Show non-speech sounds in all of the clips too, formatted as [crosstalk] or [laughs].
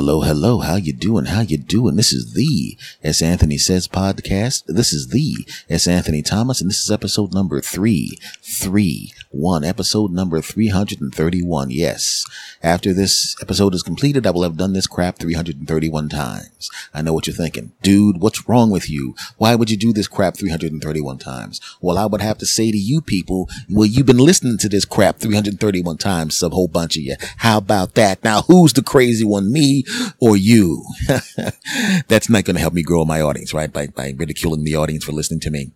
hello, hello. How you doing? How you doing? This is the S. Anthony Says podcast. This is the S. Anthony Thomas, and this is episode number three, three, one, episode number 331. Yes. After this episode is completed, I will have done this crap 331 times. I know what you're thinking. Dude, what's wrong with you? Why would you do this crap 331 times? Well, I would have to say to you people, well, you've been listening to this crap 331 times, a whole bunch of you. How about that? Now, who's the crazy one, me or you? [laughs] That's not going to help me grow my audience, right? By, by ridiculing the audience for listening to me.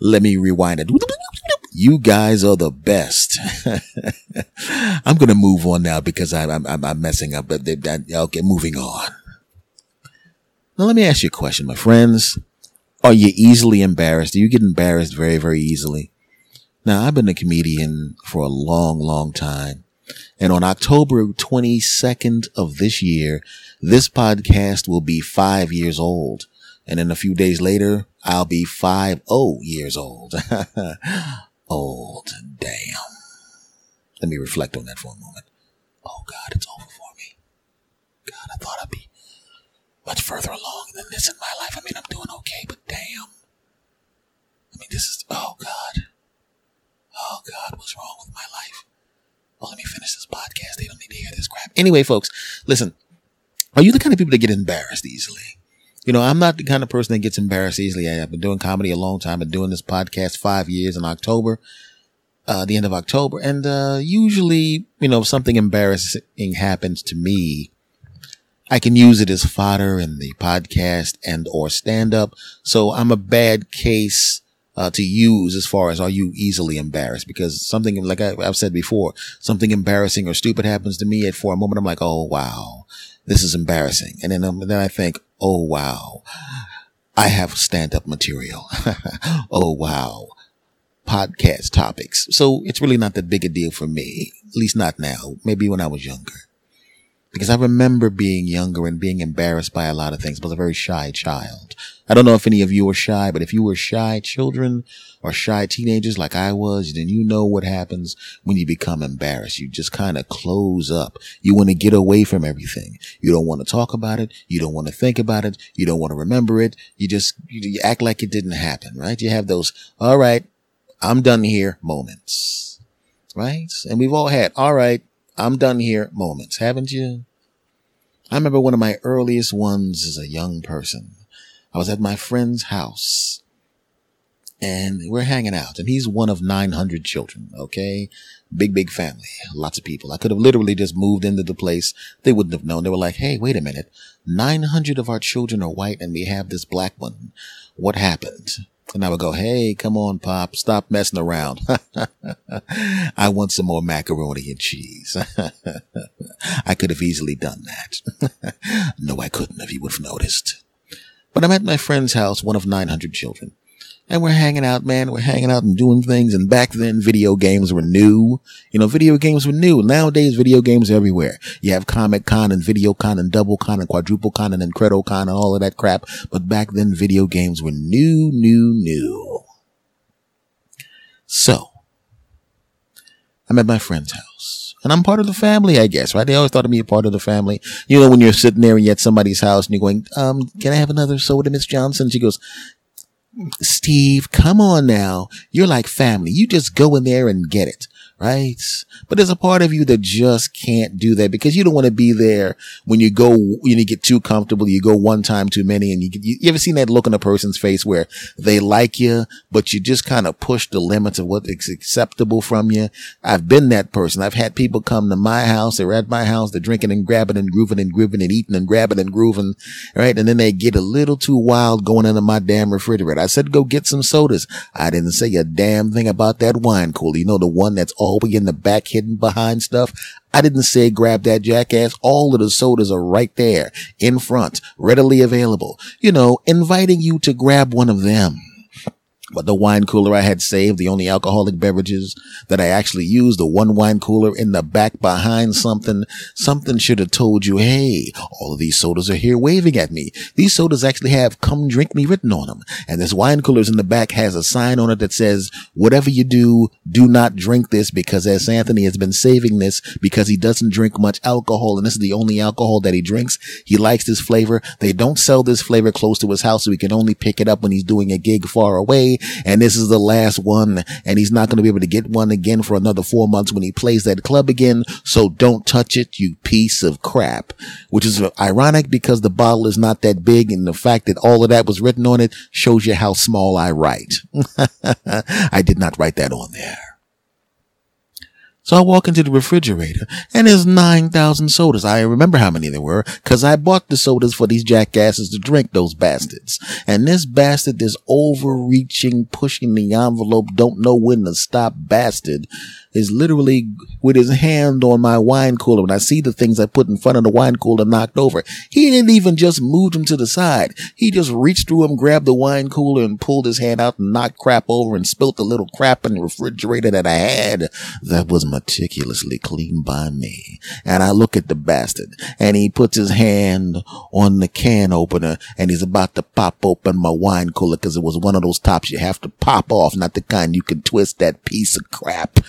Let me rewind it. [laughs] You guys are the best. [laughs] I'm going to move on now because I'm, I'm, I'm messing up. But okay, moving on. Now, let me ask you a question, my friends. Are you easily embarrassed? Do you get embarrassed very, very easily? Now, I've been a comedian for a long, long time. And on October 22nd of this year, this podcast will be five years old. And then a few days later, I'll be five oh years old. [laughs] old. Damn. Let me reflect on that for a moment. Oh God, it's over for me. God, I thought I'd be much further along than this in my life. I mean, I'm doing okay, but damn. I mean, this is, oh God. Oh God, what's wrong with my life? Well, let me finish this podcast. They don't need to hear this crap. Anyway, folks, listen. Are you the kind of people that get embarrassed easily? You know, I'm not the kind of person that gets embarrassed easily. I've been doing comedy a long time. I've been doing this podcast five years in October, uh, the end of October. And, uh, usually, you know, if something embarrassing happens to me, I can use it as fodder in the podcast and or stand up. So I'm a bad case, uh, to use as far as are you easily embarrassed? Because something, like I, have said before, something embarrassing or stupid happens to me. And for a moment, I'm like, oh, wow, this is embarrassing. And then, um, then I think, oh, wow, I have stand up material. [laughs] oh, wow. Podcast topics. So it's really not that big a deal for me, at least not now. Maybe when I was younger because I remember being younger and being embarrassed by a lot of things. I was a very shy child. I don't know if any of you are shy, but if you were shy children or shy teenagers like I was, then you know what happens when you become embarrassed. You just kind of close up. You want to get away from everything. You don't want to talk about it. You don't want to think about it. You don't want to remember it. You just you, act like it didn't happen, right? You have those, all right, I'm done here moments, right? And we've all had, all right, I'm done here moments, haven't you? I remember one of my earliest ones as a young person. I was at my friend's house and we're hanging out and he's one of 900 children. Okay. Big, big family. Lots of people. I could have literally just moved into the place. They wouldn't have known. They were like, Hey, wait a minute. 900 of our children are white and we have this black one. What happened? And I would go, Hey, come on, pop, stop messing around. [laughs] I want some more macaroni and cheese. [laughs] I could have easily done that. [laughs] no, I couldn't have. You would have noticed. But I'm at my friend's house, one of 900 children and we're hanging out, man. We're hanging out and doing things. And back then, video games were new. You know, video games were new. Nowadays, video games are everywhere. You have Comic Con and Video Con and Double Con and Quadruple Con and Incredible Con and all of that crap. But back then, video games were new, new, new. So, I'm at my friend's house. And I'm part of the family, I guess, right? They always thought of me a part of the family. You know, when you're sitting there and you're at somebody's house and you're going, um, can I have another soda, Miss Johnson? She goes, Steve, come on now. You're like family. You just go in there and get it right? But there's a part of you that just can't do that because you don't want to be there when you go, when you get too comfortable, you go one time too many and you, you, you ever seen that look on a person's face where they like you, but you just kind of push the limits of what is acceptable from you. I've been that person. I've had people come to my house. They're at my house. They're drinking and grabbing and grooving and grooving and eating and grabbing and grooving, right? And then they get a little too wild going into my damn refrigerator. I said, go get some sodas. I didn't say a damn thing about that wine cooler. You know, the one that's all we in the back hidden behind stuff. I didn't say grab that jackass. All of the sodas are right there in front, readily available, you know, inviting you to grab one of them. But the wine cooler I had saved, the only alcoholic beverages that I actually used, the one wine cooler in the back behind something, something should have told you, hey, all of these sodas are here waving at me. These sodas actually have come drink me written on them. And this wine cooler's in the back has a sign on it that says, whatever you do, do not drink this because S. Anthony has been saving this because he doesn't drink much alcohol and this is the only alcohol that he drinks. He likes this flavor. They don't sell this flavor close to his house so he can only pick it up when he's doing a gig far away and this is the last one and he's not going to be able to get one again for another four months when he plays that club again. So don't touch it, you piece of crap, which is ironic because the bottle is not that big. And the fact that all of that was written on it shows you how small I write. [laughs] I did not write that on there. So I walk into the refrigerator and there's 9,000 sodas. I remember how many there were because I bought the sodas for these jackasses to drink those bastards. And this bastard, this overreaching, pushing the envelope, don't know when to stop bastard is literally with his hand on my wine cooler. When I see the things I put in front of the wine cooler knocked over, he didn't even just move them to the side. He just reached through him, grabbed the wine cooler and pulled his hand out and knocked crap over and spilt the little crap in the refrigerator that I had that was meticulously cleaned by me. And I look at the bastard and he puts his hand on the can opener and he's about to pop open my wine cooler because it was one of those tops you have to pop off, not the kind you can twist that piece of crap.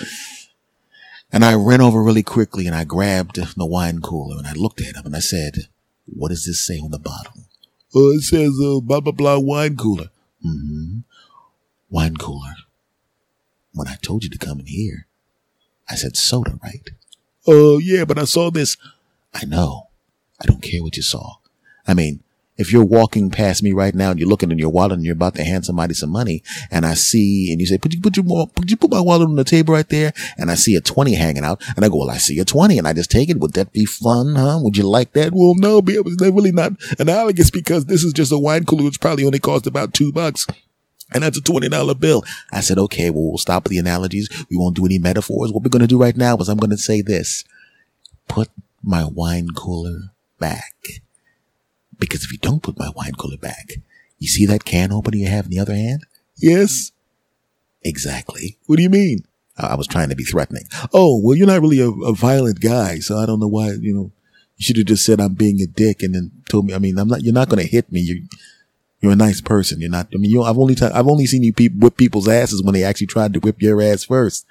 And I ran over really quickly and I grabbed the wine cooler and I looked at him and I said, what does this say on the bottle? Uh, it says, uh, blah, blah, blah, wine cooler. Mm-hmm. Wine cooler. When I told you to come in here, I said soda, right? Uh, yeah, but I saw this. I know. I don't care what you saw. I mean, if you're walking past me right now and you're looking in your wallet and you're about to hand somebody some money and I see, and you say, put you, put your, put you put my wallet on the table right there. And I see a 20 hanging out and I go, well, I see a 20 and I just take it. Would that be fun? Huh? Would you like that? Well, no, but it was really not analogous because this is just a wine cooler, which probably only cost about two bucks. And that's a $20 bill. I said, okay, well, we'll stop the analogies. We won't do any metaphors. What we're going to do right now is I'm going to say this. Put my wine cooler back. Because if you don't put my wine cooler back, you see that can opener you have in the other hand? Yes. Exactly. What do you mean? I was trying to be threatening. Oh, well, you're not really a, a violent guy, so I don't know why, you know, you should have just said I'm being a dick and then told me, I mean, I'm not, you're not going to hit me. You're, you're a nice person. You're not, I mean, you I've only, I've only seen you pe- whip people's asses when they actually tried to whip your ass first.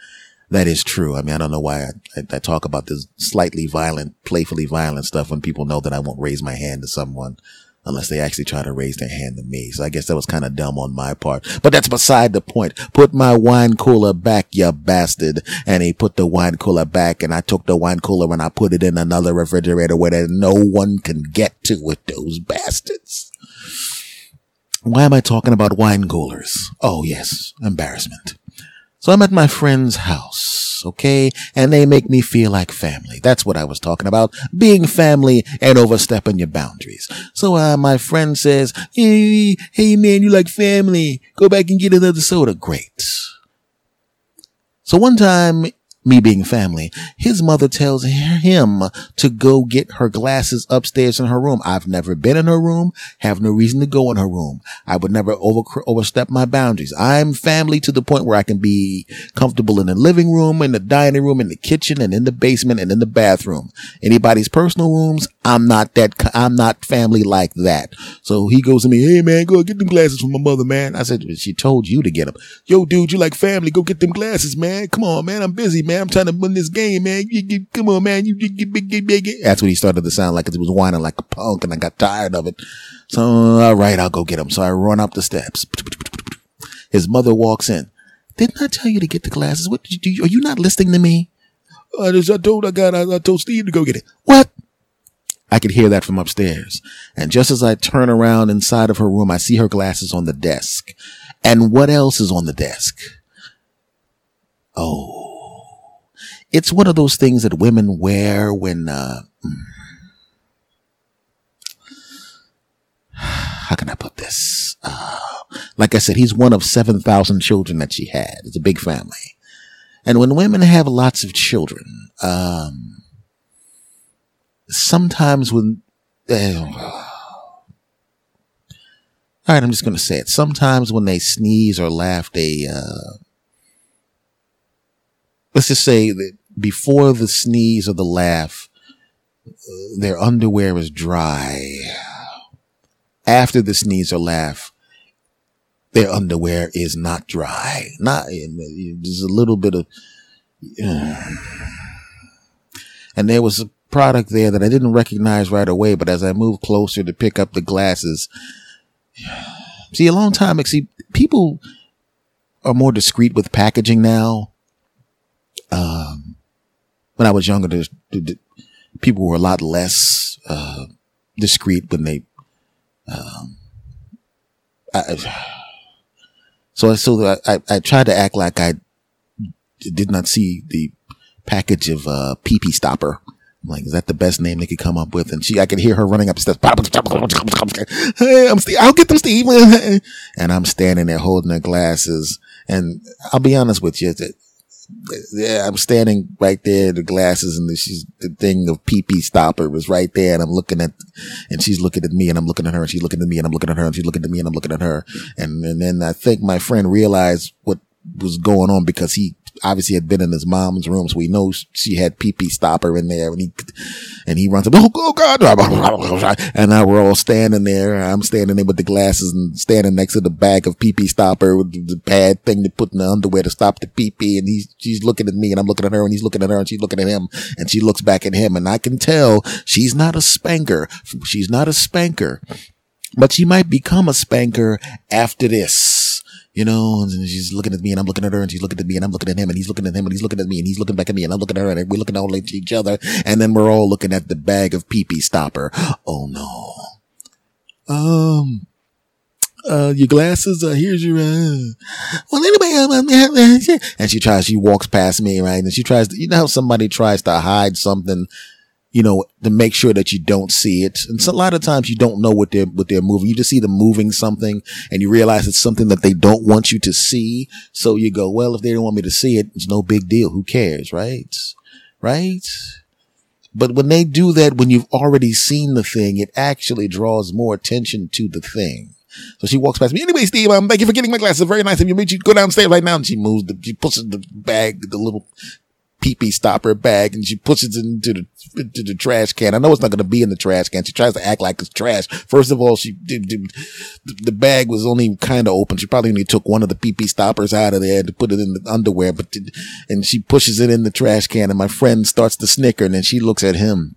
That is true. I mean, I don't know why I, I, I, talk about this slightly violent, playfully violent stuff when people know that I won't raise my hand to someone unless they actually try to raise their hand to me. So I guess that was kind of dumb on my part, but that's beside the point. Put my wine cooler back, you bastard. And he put the wine cooler back and I took the wine cooler and I put it in another refrigerator where no one can get to with those bastards. Why am I talking about wine coolers? Oh yes, embarrassment. So I'm at my friend's house, okay? And they make me feel like family. That's what I was talking about. Being family and overstepping your boundaries. So, uh, my friend says, Hey, hey man, you like family. Go back and get another soda. Great. So one time me being family, his mother tells him to go get her glasses upstairs in her room. I've never been in her room, have no reason to go in her room. I would never over, overstep my boundaries. I'm family to the point where I can be comfortable in the living room, in the dining room, in the kitchen, and in the basement, and in the bathroom. Anybody's personal rooms, I'm not that, I'm not family like that. So he goes to me, hey man, go get them glasses from my mother, man. I said, she told you to get them. Yo, dude, you like family, go get them glasses, man. Come on, man, I'm busy, man. I'm trying to win this game, man. You, you, come on, man. You, you, big, big, big. That's what he started to sound like because he was whining like a punk and I got tired of it. So, all right, I'll go get him. So I run up the steps. His mother walks in. Didn't I tell you to get the glasses? What did you do? Are you not listening to me? I just, I told, I got, I, I told Steve to go get it. What? I could hear that from upstairs. And just as I turn around inside of her room, I see her glasses on the desk. And what else is on the desk? Oh, it's one of those things that women wear when, uh, how can I put this? Uh, like I said, he's one of 7,000 children that she had. It's a big family. And when women have lots of children, um, sometimes when, uh, all right, I'm just going to say it. Sometimes when they sneeze or laugh, they, uh, let's just say that before the sneeze or the laugh, their underwear is dry. After the sneeze or laugh, their underwear is not dry. Not, there's a little bit of, and there was a product there that I didn't recognize right away, but as I moved closer to pick up the glasses, see, a long time, see, people are more discreet with packaging now. Um, when I was younger, people were a lot less uh, discreet when they. Um, I, so so I, I, tried to act like I did not see the package of uh, PP stopper. I'm like, is that the best name they could come up with? And she, I could hear her running up the steps. Hey, I'm Steve. I'll get them, Steve. [laughs] and I'm standing there holding her glasses. And I'll be honest with you, yeah, I'm standing right there, the glasses and the, she's, the thing of PP stopper was right there. And I'm looking at, and she's looking at me and I'm looking at her and she's looking at me and I'm looking at her and she's looking at me and I'm looking at her. And, and then I think my friend realized what was going on because he obviously had been in his mom's room, so we know she had pee stopper in there, and he and he runs up, oh, oh god, [laughs] and now we're all standing there. I'm standing there with the glasses and standing next to the bag of pee stopper with the pad thing to put in the underwear to stop the pee pee, and he's she's looking at me, and I'm looking at her, and he's looking at her, and she's looking at him, and she looks back at him, and I can tell she's not a spanker, she's not a spanker, but she might become a spanker after this you know, and she's looking at me and I'm looking at her and she's looking at me and I'm looking at him and he's looking at him and he's looking at me and he's looking back at me and I'm looking at her and we're looking all at each other and then we're all looking at the bag of pee pee stopper. Oh no. Um, uh, your glasses, uh, here's your, uh, well, anyway, um, um, and she tries, she walks past me, right? And she tries to, you know how somebody tries to hide something you know, to make sure that you don't see it. And so a lot of times you don't know what they're, what they're moving. You just see them moving something and you realize it's something that they don't want you to see. So you go, well, if they don't want me to see it, it's no big deal. Who cares? Right? Right? But when they do that, when you've already seen the thing, it actually draws more attention to the thing. So she walks past me. Anyway, Steve, um, thank you for getting my glasses. Very nice of you. Meet you go downstairs right now. And she moves the, she pushes the bag, the little pee-pee stopper bag and she pushes it into the into the trash can. I know it's not going to be in the trash can. She tries to act like it's trash. First of all, she did, did the bag was only kind of open. She probably only took one of the pee-pee stoppers out of there to put it in the underwear, but and she pushes it in the trash can and my friend starts to snicker and then she looks at him.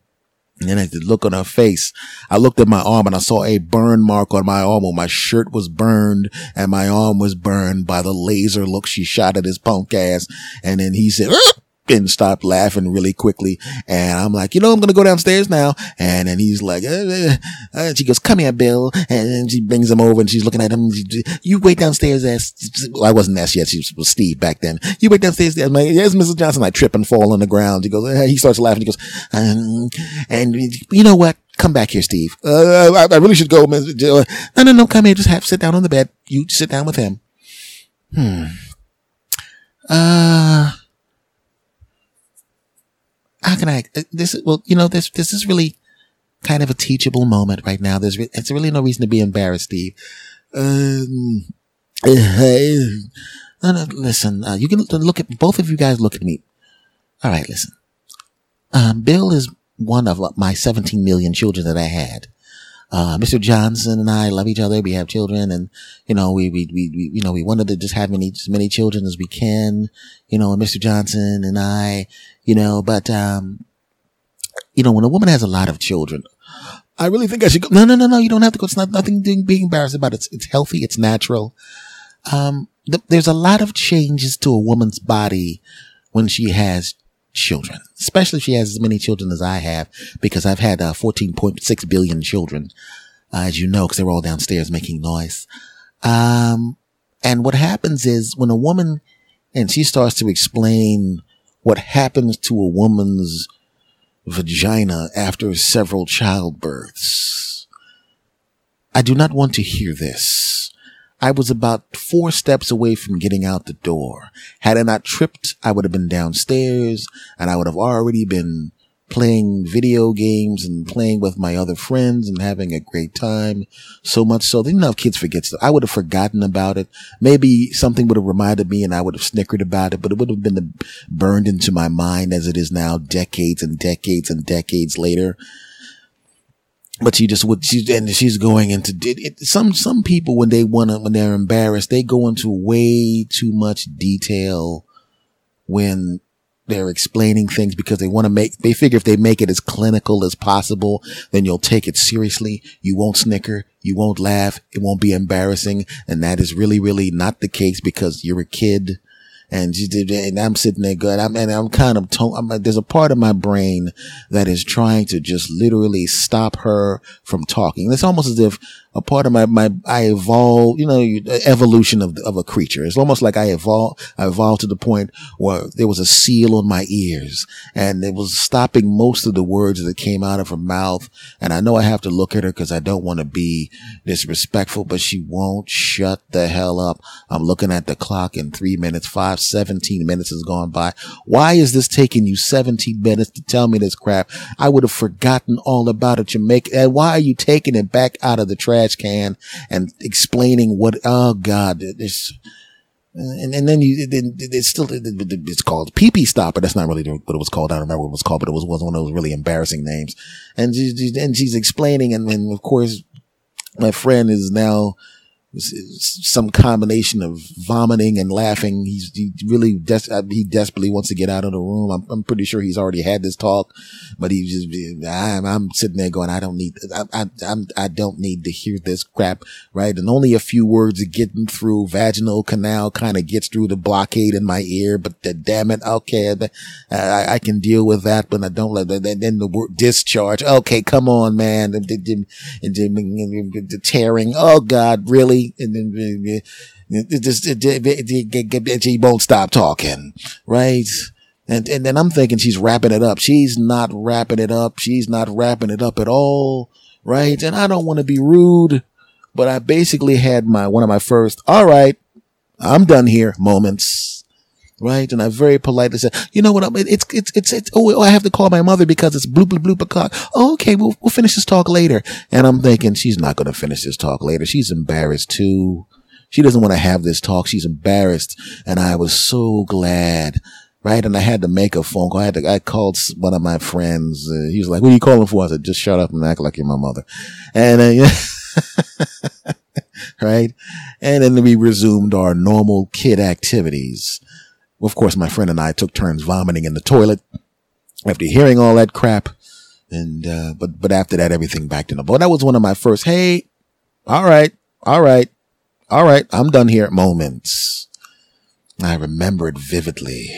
And then at the look on her face, I looked at my arm and I saw a burn mark on my arm where my shirt was burned and my arm was burned by the laser look she shot at his punk ass. And then he said, ah! And stopped laughing really quickly. And I'm like, you know, I'm going to go downstairs now. And then he's like, uh, uh, she goes, come here, Bill. And she brings him over and she's looking at him. You wait downstairs. As, well, I wasn't S yet. She was Steve back then. You wait downstairs. Like, yes, Mrs. Johnson. I trip and fall on the ground. He goes, uh, he starts laughing. He goes, um, and you know what? Come back here, Steve. Uh, I, I, really should go. No, no, no. Come here. Just have sit down on the bed. You sit down with him. Hmm. Uh, how can I, uh, this, is well, you know, this, this is really kind of a teachable moment right now. There's, re- it's really no reason to be embarrassed, Steve. Um, no, listen, uh, you can look at, both of you guys look at me. All right, listen. Um, Bill is one of my 17 million children that I had. Uh, Mr. Johnson and I love each other. We have children and, you know, we, we, we, we, you know, we wanted to just have many, as many children as we can, you know, Mr. Johnson and I, you know, but, um, you know, when a woman has a lot of children, I really think I should go. No, no, no, no. You don't have to go. It's not nothing being embarrassed about. It. It's, it's healthy. It's natural. Um, th- there's a lot of changes to a woman's body when she has children, especially if she has as many children as I have, because I've had uh, 14.6 billion children, uh, as you know, because they're all downstairs making noise. Um, and what happens is when a woman, and she starts to explain what happens to a woman's vagina after several childbirths. I do not want to hear this. I was about four steps away from getting out the door. Had I not tripped, I would have been downstairs and I would have already been playing video games and playing with my other friends and having a great time. So much so, that you know, kids forget stuff. I would have forgotten about it. Maybe something would have reminded me and I would have snickered about it, but it would have been burned into my mind as it is now decades and decades and decades later but she just would she and she's going into it, some some people when they want to when they're embarrassed they go into way too much detail when they're explaining things because they want to make they figure if they make it as clinical as possible then you'll take it seriously. You won't snicker. You won't laugh. It won't be embarrassing. And that is really really not the case because you're a kid and she did, and I'm sitting there good. I'm, and I'm kind of, to, I'm, there's a part of my brain that is trying to just literally stop her from talking. It's almost as if a part of my, my, I evolved, you know, evolution of, of a creature. It's almost like I evolved, I evolved to the point where there was a seal on my ears and it was stopping most of the words that came out of her mouth. And I know I have to look at her because I don't want to be disrespectful, but she won't shut the hell up. I'm looking at the clock in three minutes, five, 17 minutes has gone by. Why is this taking you 17 minutes to tell me this crap? I would have forgotten all about it. Make, and why are you taking it back out of the trash? Trash can and explaining what, oh God, this, and, and then you, then it's still, it's called PP Stopper. That's not really what it was called. I don't remember what it was called, but it was, one of those really embarrassing names. And, she, and she's explaining, and, and of course, my friend is now some combination of vomiting and laughing. He's he really des- uh, he desperately wants to get out of the room. I'm, I'm pretty sure he's already had this talk, but he just I'm, I'm sitting there going, I don't need I, I I'm I don't need to hear this crap, right? And only a few words getting through. Vaginal canal kind of gets through the blockade in my ear, but the, damn it, okay, I, I can deal with that, but I don't let then the word discharge. Okay, come on, man, the, the, the tearing. Oh God, really? And then just he won't stop talking, right? And and then I'm thinking she's wrapping it up. She's not wrapping it up. She's not wrapping it up at all, right? And I don't want to be rude, but I basically had my one of my first, all right, I'm done here moments right? And I very politely said, you know what? i It's, it's, it's, it's, oh, I have to call my mother because it's bloop, bloop, bloop, o'clock. Oh, okay. We'll, we'll finish this talk later. And I'm thinking she's not going to finish this talk later. She's embarrassed too. She doesn't want to have this talk. She's embarrassed. And I was so glad. Right. And I had to make a phone call. I had to, I called one of my friends. Uh, he was like, what are you calling for? I said, just shut up and act like you're my mother. And, uh, yeah. [laughs] right. And then we resumed our normal kid activities. Of course, my friend and I took turns vomiting in the toilet after hearing all that crap. And, uh, but, but after that, everything back to normal. That was one of my first, hey, all right, all right, all right, I'm done here moments. I remember it vividly.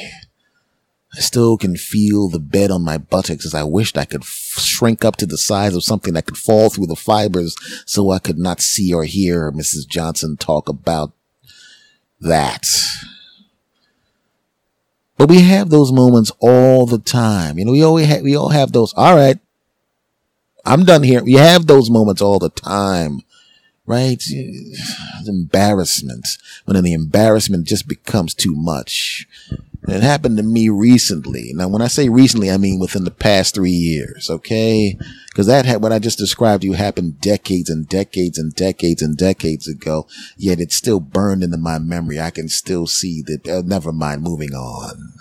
I still can feel the bed on my buttocks as I wished I could f- shrink up to the size of something that could fall through the fibers so I could not see or hear Mrs. Johnson talk about that. But we have those moments all the time. You know, we always have, we all have those. All right. I'm done here. We have those moments all the time, right? It's embarrassment. When the embarrassment just becomes too much. It happened to me recently. Now, when I say recently, I mean within the past three years. Okay. Cause that had, what I just described to you happened decades and decades and decades and decades ago. Yet it's still burned into my memory. I can still see that. Uh, never mind. Moving on.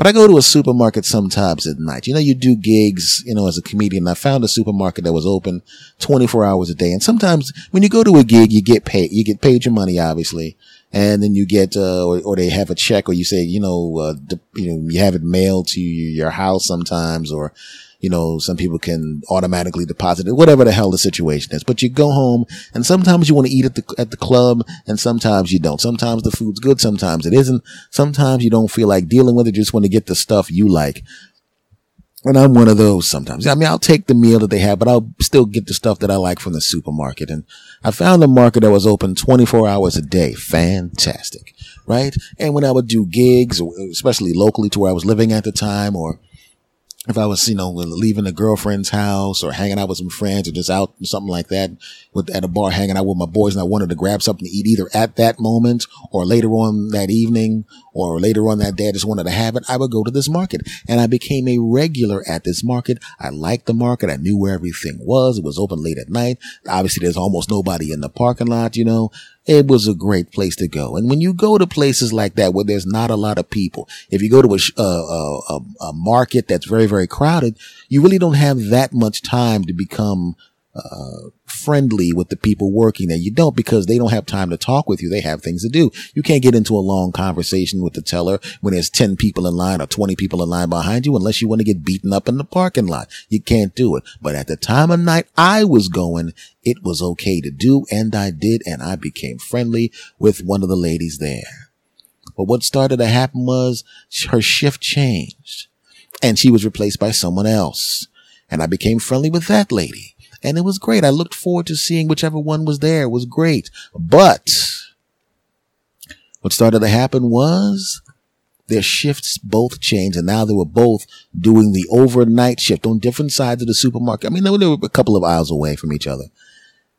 But I go to a supermarket sometimes at night. You know, you do gigs, you know, as a comedian. I found a supermarket that was open 24 hours a day. And sometimes when you go to a gig, you get paid, you get paid your money, obviously. And then you get, uh, or, or, they have a check or you say, you know, uh, you know, you have it mailed to your house sometimes or, you know, some people can automatically deposit it, whatever the hell the situation is. But you go home and sometimes you want to eat at the, at the club and sometimes you don't. Sometimes the food's good. Sometimes it isn't. Sometimes you don't feel like dealing with it. You just want to get the stuff you like. And I'm one of those sometimes. I mean, I'll take the meal that they have, but I'll still get the stuff that I like from the supermarket. And I found a market that was open 24 hours a day. Fantastic. Right. And when I would do gigs, especially locally to where I was living at the time or if I was, you know, leaving a girlfriend's house or hanging out with some friends or just out something like that with at a bar hanging out with my boys and I wanted to grab something to eat either at that moment or later on that evening or later on that day, I just wanted to have it. I would go to this market and I became a regular at this market. I liked the market. I knew where everything was. It was open late at night. Obviously there's almost nobody in the parking lot, you know, it was a great place to go. And when you go to places like that where there's not a lot of people, if you go to a, a, uh, uh, a, a market that's very, very crowded, you really don't have that much time to become uh, friendly with the people working there. You don't because they don't have time to talk with you. They have things to do. You can't get into a long conversation with the teller when there's 10 people in line or 20 people in line behind you unless you want to get beaten up in the parking lot. You can't do it. But at the time of night I was going, it was okay to do and I did and I became friendly with one of the ladies there. But what started to happen was her shift changed and she was replaced by someone else. And I became friendly with that lady and it was great. I looked forward to seeing whichever one was there. It was great. But what started to happen was their shifts both changed and now they were both doing the overnight shift on different sides of the supermarket. I mean, they were a couple of aisles away from each other.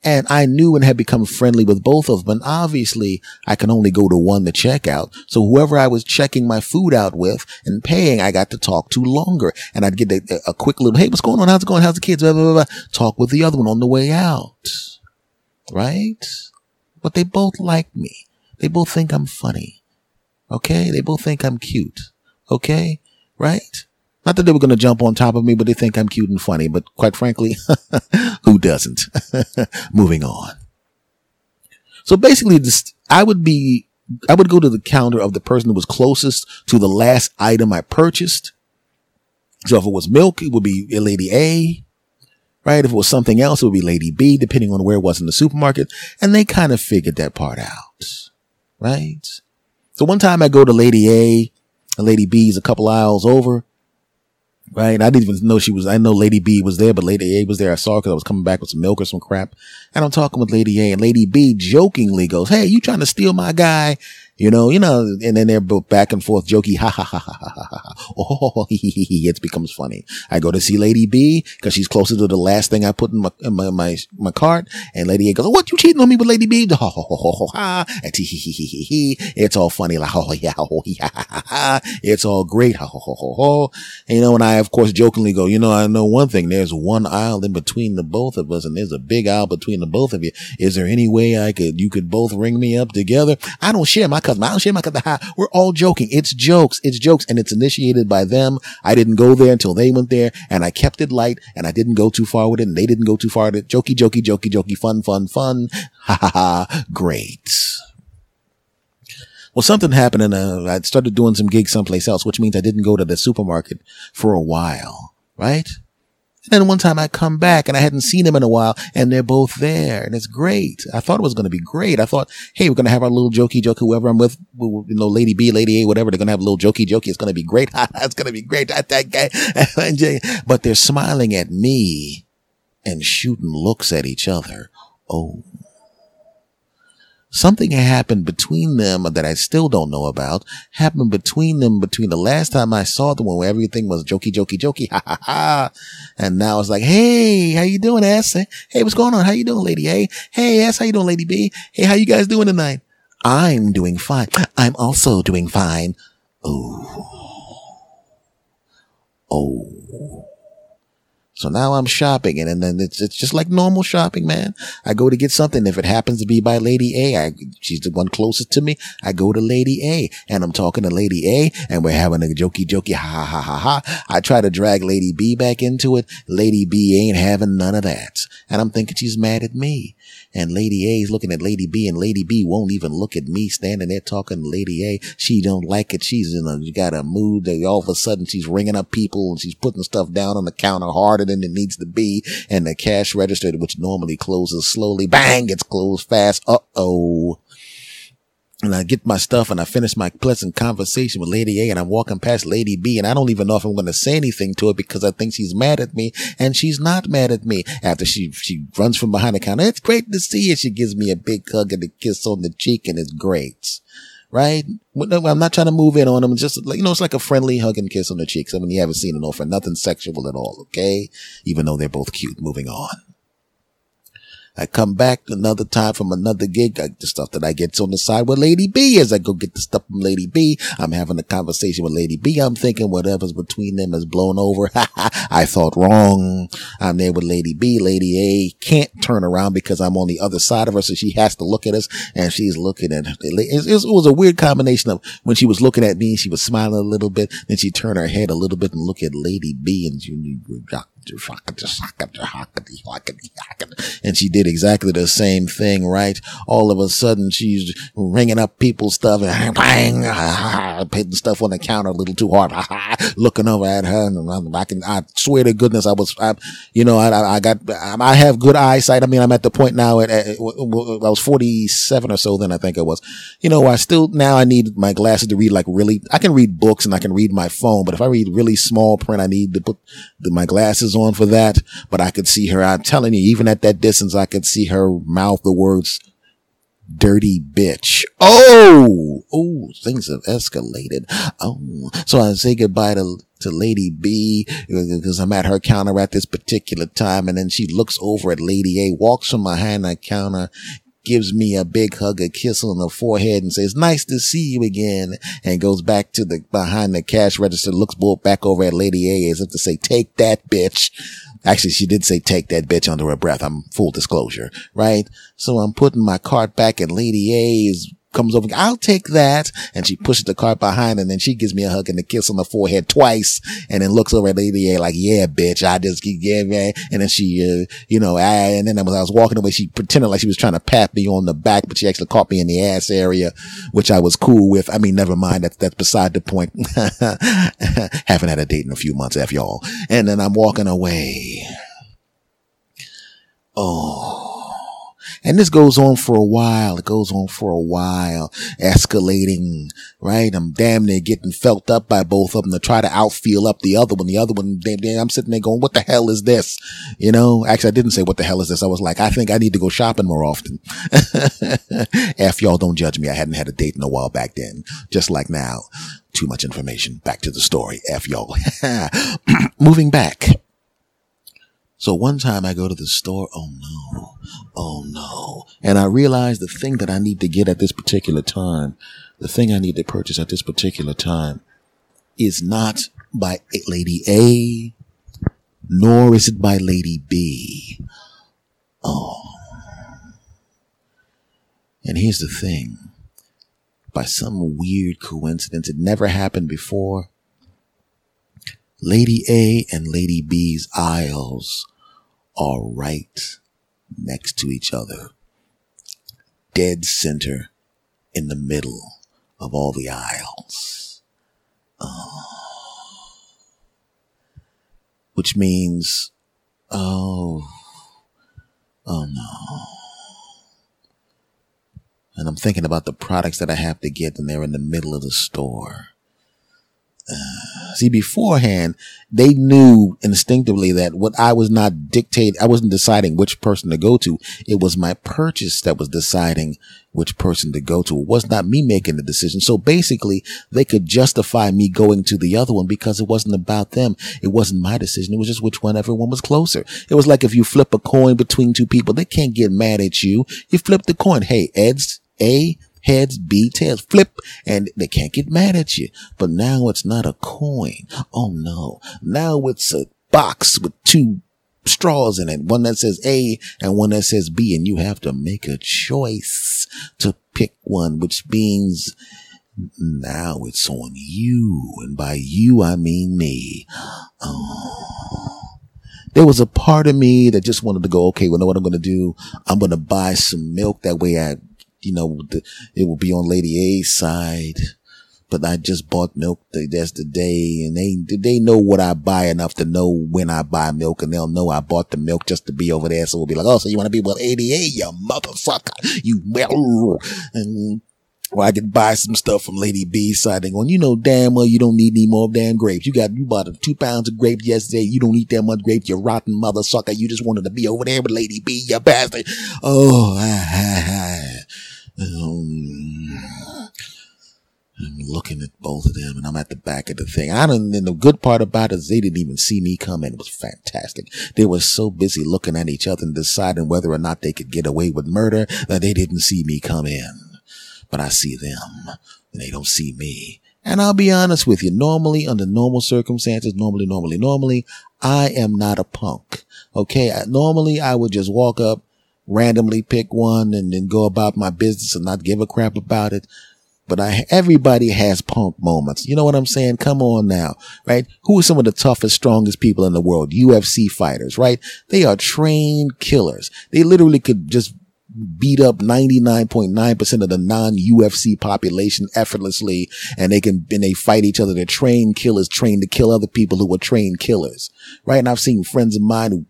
And I knew and had become friendly with both of them. And obviously I can only go to one to check out. So whoever I was checking my food out with and paying, I got to talk to longer. And I'd get a, a quick little, Hey, what's going on? How's it going? How's the kids? Blah, blah, blah, Talk with the other one on the way out. Right? But they both like me. They both think I'm funny. Okay. They both think I'm cute. Okay. Right? Not that they were going to jump on top of me, but they think I'm cute and funny. But quite frankly, [laughs] who doesn't? [laughs] Moving on. So basically, this, I would be, I would go to the counter of the person who was closest to the last item I purchased. So if it was milk, it would be Lady A, right? If it was something else, it would be Lady B, depending on where it was in the supermarket. And they kind of figured that part out, right? So one time I go to Lady A and Lady B is a couple aisles over right? I didn't even know she was. I know Lady B was there, but Lady A was there. I saw her because I was coming back with some milk or some crap, and I'm talking with Lady A, and Lady B jokingly goes, "Hey, you trying to steal my guy?" You know, you know, and then they're back and forth jokey, ha ha ha ha ha ha ha. Oh, [laughs] he, he, he, it becomes funny. I go to see Lady B because she's closer to the last thing I put in my, in my, my, my cart. And Lady A goes, what, you cheating on me with Lady B? Ha ha ha ha ha. And he, he, he, he, he. It's all funny. Like, [laughs] oh yeah, oh yeah, ha ha ha. It's all great. Ha ha ha ha ha. And you know, and I, of course, jokingly go, you know, I know one thing. There's one aisle in between the both of us and there's a big aisle between the both of you. Is there any way I could, you could both ring me up together? I don't share my We're all joking. It's jokes. It's jokes and it's initiated by them. I didn't go there until they went there and I kept it light and I didn't go too far with it and they didn't go too far with it. Jokey, jokey, jokey, jokey, fun, fun, fun. [laughs] Ha ha ha. Great. Well, something happened and uh, I started doing some gigs someplace else, which means I didn't go to the supermarket for a while, right? And then one time I come back and I hadn't seen them in a while and they're both there and it's great. I thought it was going to be great. I thought, hey, we're going to have our little jokey joke, whoever I'm with, you know, Lady B, Lady A, whatever. They're going to have a little jokey jokey. It's going to be great. [laughs] it's going to be great. [laughs] But they're smiling at me and shooting looks at each other. Oh something happened between them that I still don't know about. Happened between them between the last time I saw them when everything was jokey, jokey, jokey, [laughs] ha ha ha. And now it's like, hey, how you doing, S? Hey, what's going on? How you doing, lady A? Hey, S, how you doing, lady B? Hey, how you guys doing tonight? I'm doing fine. I'm also doing fine. Oh. Oh. So now I'm shopping and, and then it's, it's just like normal shopping, man. I go to get something. If it happens to be by Lady A, I, she's the one closest to me. I go to Lady A and I'm talking to Lady A and we're having a jokey jokey ha ha ha ha. I try to drag Lady B back into it. Lady B ain't having none of that. And I'm thinking she's mad at me. And Lady A is looking at Lady B and Lady B won't even look at me standing there talking to Lady A. She don't like it. She's in a, got a mood that all of a sudden she's ringing up people and she's putting stuff down on the counter harder than it needs to be. And the cash register, which normally closes slowly, bang, it's closed fast. Uh oh and I get my stuff and I finish my pleasant conversation with Lady A and I'm walking past Lady B and I don't even know if I'm going to say anything to her because I think she's mad at me and she's not mad at me after she, she runs from behind the counter. It's great to see you. She gives me a big hug and a kiss on the cheek and it's great. right? I'm not trying to move in on them. It's Just like, you know, it's like a friendly hug and kiss on the cheeks. I mean, you haven't seen an offer, nothing sexual at all. Okay. Even though they're both cute. Moving on. I come back another time from another gig. I, the stuff that I get on the side with Lady B as I go get the stuff from Lady B. I'm having a conversation with Lady B. I'm thinking whatever's between them is blown over. [laughs] I thought wrong. I'm there with Lady B. Lady A can't turn around because I'm on the other side of her. So she has to look at us and she's looking at, it, it was a weird combination of when she was looking at me, she was smiling a little bit. Then she turned her head a little bit and look at Lady B and she, and she did exactly the same thing, right? All of a sudden, she's ringing up people's stuff and [laughs] bang, [laughs] putting stuff on the counter a little too hard, [laughs] looking over at her. And I can, I swear to goodness, I was, I, you know, I, I got, I have good eyesight. I mean, I'm at the point now at, at, I was 47 or so then I think it was, you know, I still, now I need my glasses to read like really, I can read books and I can read my phone, but if I read really small print, I need to put the, my glasses on for that. But I could see her. I'm telling you, even at that distance, I could see her mouth the words dirty bitch. Oh, oh, things have escalated. Oh, so I say goodbye to, to Lady B because I'm at her counter at this particular time. And then she looks over at Lady A, walks from behind that counter, gives me a big hug, a kiss on the forehead and says, nice to see you again. And goes back to the behind the cash register, looks back over at Lady A as if to say, take that bitch. Actually, she did say take that bitch under her breath. I'm full disclosure, right? So I'm putting my cart back and Lady A is comes over, I'll take that. And she pushes the cart behind and then she gives me a hug and a kiss on the forehead twice and then looks over at Lady A like, yeah, bitch, I just keep yeah, And then she, uh, you know, I, and then as I was walking away, she pretended like she was trying to pat me on the back, but she actually caught me in the ass area, which I was cool with. I mean, never mind. That's, that's beside the point. [laughs] Haven't had a date in a few months, F y'all. And then I'm walking away. Oh. And this goes on for a while. It goes on for a while, escalating, right? I'm damn near getting felt up by both of them to try to outfeel up the other one. The other one, damn, damn, I'm sitting there going, what the hell is this? You know, actually, I didn't say what the hell is this. I was like, I think I need to go shopping more often. [laughs] F y'all don't judge me. I hadn't had a date in a while back then, just like now. Too much information. Back to the story. F y'all. [laughs] Moving back. So one time I go to the store. Oh no. Oh no. And I realize the thing that I need to get at this particular time, the thing I need to purchase at this particular time is not by Lady A, nor is it by Lady B. Oh. And here's the thing. By some weird coincidence, it never happened before. Lady A and Lady B's aisles are right next to each other, dead center in the middle of all the aisles. Uh, which means, oh, oh no. And I'm thinking about the products that I have to get and they're in the middle of the store. See, beforehand, they knew instinctively that what I was not dictating, I wasn't deciding which person to go to. It was my purchase that was deciding which person to go to. It was not me making the decision. So basically, they could justify me going to the other one because it wasn't about them. It wasn't my decision. It was just which one everyone was closer. It was like if you flip a coin between two people, they can't get mad at you. You flip the coin. Hey, Ed's A heads, B tails, flip, and they can't get mad at you. But now it's not a coin. Oh no. Now it's a box with two straws in it. One that says A and one that says B, and you have to make a choice to pick one, which means now it's on you. And by you, I mean me. Oh there was a part of me that just wanted to go, okay, well, know what I'm going to do? I'm going to buy some milk. That way I you know, the, it will be on Lady A's side. But I just bought milk That's the day and they, they know what I buy enough to know when I buy milk and they'll know I bought the milk just to be over there. So we'll be like, oh, so you want to be with ADA, you motherfucker, you well, and or I could buy some stuff from Lady B side and going, you know damn well you don't need any more damn grapes. You got you bought two pounds of grapes yesterday. You don't eat that much grapes, you rotten mother sucker. You just wanted to be over there with Lady B, you bastard. Oh, ah, ah, ah. Um, I'm looking at both of them and I'm at the back of the thing. I don't, and the good part about it is they didn't even see me come in. It was fantastic. They were so busy looking at each other and deciding whether or not they could get away with murder that they didn't see me come in. But I see them and they don't see me. And I'll be honest with you. Normally, under normal circumstances, normally, normally, normally, I am not a punk. Okay. Normally I would just walk up, randomly pick one and then go about my business and not give a crap about it but I, everybody has punk moments. You know what I'm saying? Come on now, right? Who are some of the toughest, strongest people in the world? UFC fighters, right? They are trained killers. They literally could just beat up 99.9% of the non-UFC population effortlessly and they can, and they fight each other. They're trained killers trained to kill other people who are trained killers, right? And I've seen friends of mine who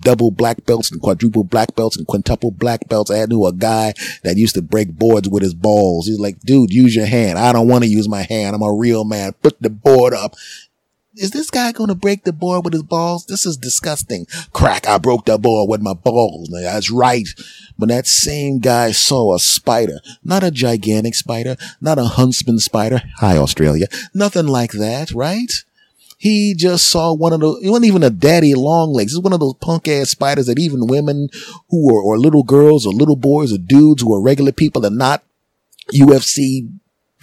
double black belts and quadruple black belts and quintuple black belts. I had knew a guy that used to break boards with his balls. He's like, dude, use your hand. I don't want to use my hand. I'm a real man. Put the board up is this guy going to break the board with his balls? This is disgusting. Crack. I broke the board with my balls. That's right. When that same guy saw a spider, not a gigantic spider, not a huntsman spider. Hi, Australia. Nothing like that, right? He just saw one of those, it wasn't even a daddy long legs. It's one of those punk ass spiders that even women who are, or little girls or little boys or dudes who are regular people and not UFC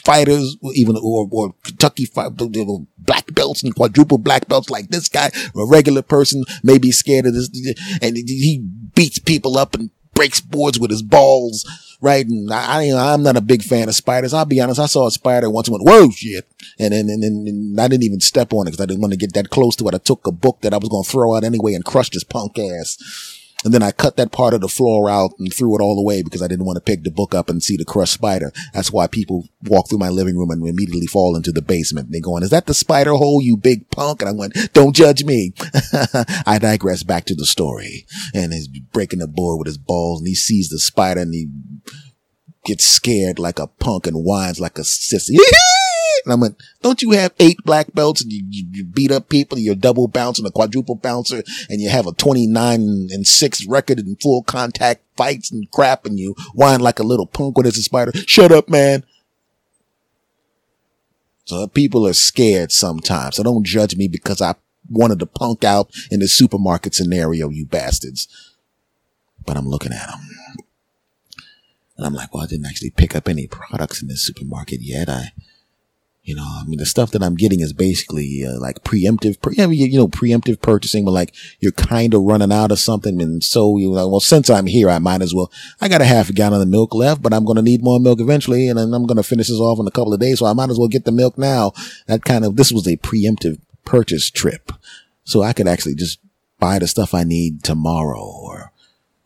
fighters, even or, or Kentucky fight, black belts and quadruple black belts like this guy, a regular person may be scared of this, and he beats people up and breaks boards with his balls, right? And I, I am not a big fan of spiders. I'll be honest. I saw a spider once and went, whoa, shit. And then, and, and, and, I didn't even step on it because I didn't want to get that close to it. I took a book that I was going to throw out anyway and crushed his punk ass. And then I cut that part of the floor out and threw it all away because I didn't want to pick the book up and see the crushed spider. That's why people walk through my living room and immediately fall into the basement. They're going, is that the spider hole, you big punk? And I went, don't judge me. [laughs] I digress back to the story and he's breaking the board with his balls and he sees the spider and he gets scared like a punk and whines like a sissy. [laughs] And I went, don't you have eight black belts and you, you, you beat up people, you're double bouncer and a quadruple bouncer and you have a 29 and six record in full contact fights and crap and you whine like a little punk when it's a spider. Shut up, man. So people are scared sometimes. So don't judge me because I wanted to punk out in the supermarket scenario, you bastards. But I'm looking at them. And I'm like, well, I didn't actually pick up any products in this supermarket yet. I, you know, I mean, the stuff that I'm getting is basically uh, like preemptive, pre- you know, preemptive purchasing, but like you're kind of running out of something. And so, you know, well, since I'm here, I might as well, I got a half a gallon of milk left, but I'm going to need more milk eventually. And then I'm going to finish this off in a couple of days. So I might as well get the milk now. That kind of, this was a preemptive purchase trip. So I could actually just buy the stuff I need tomorrow or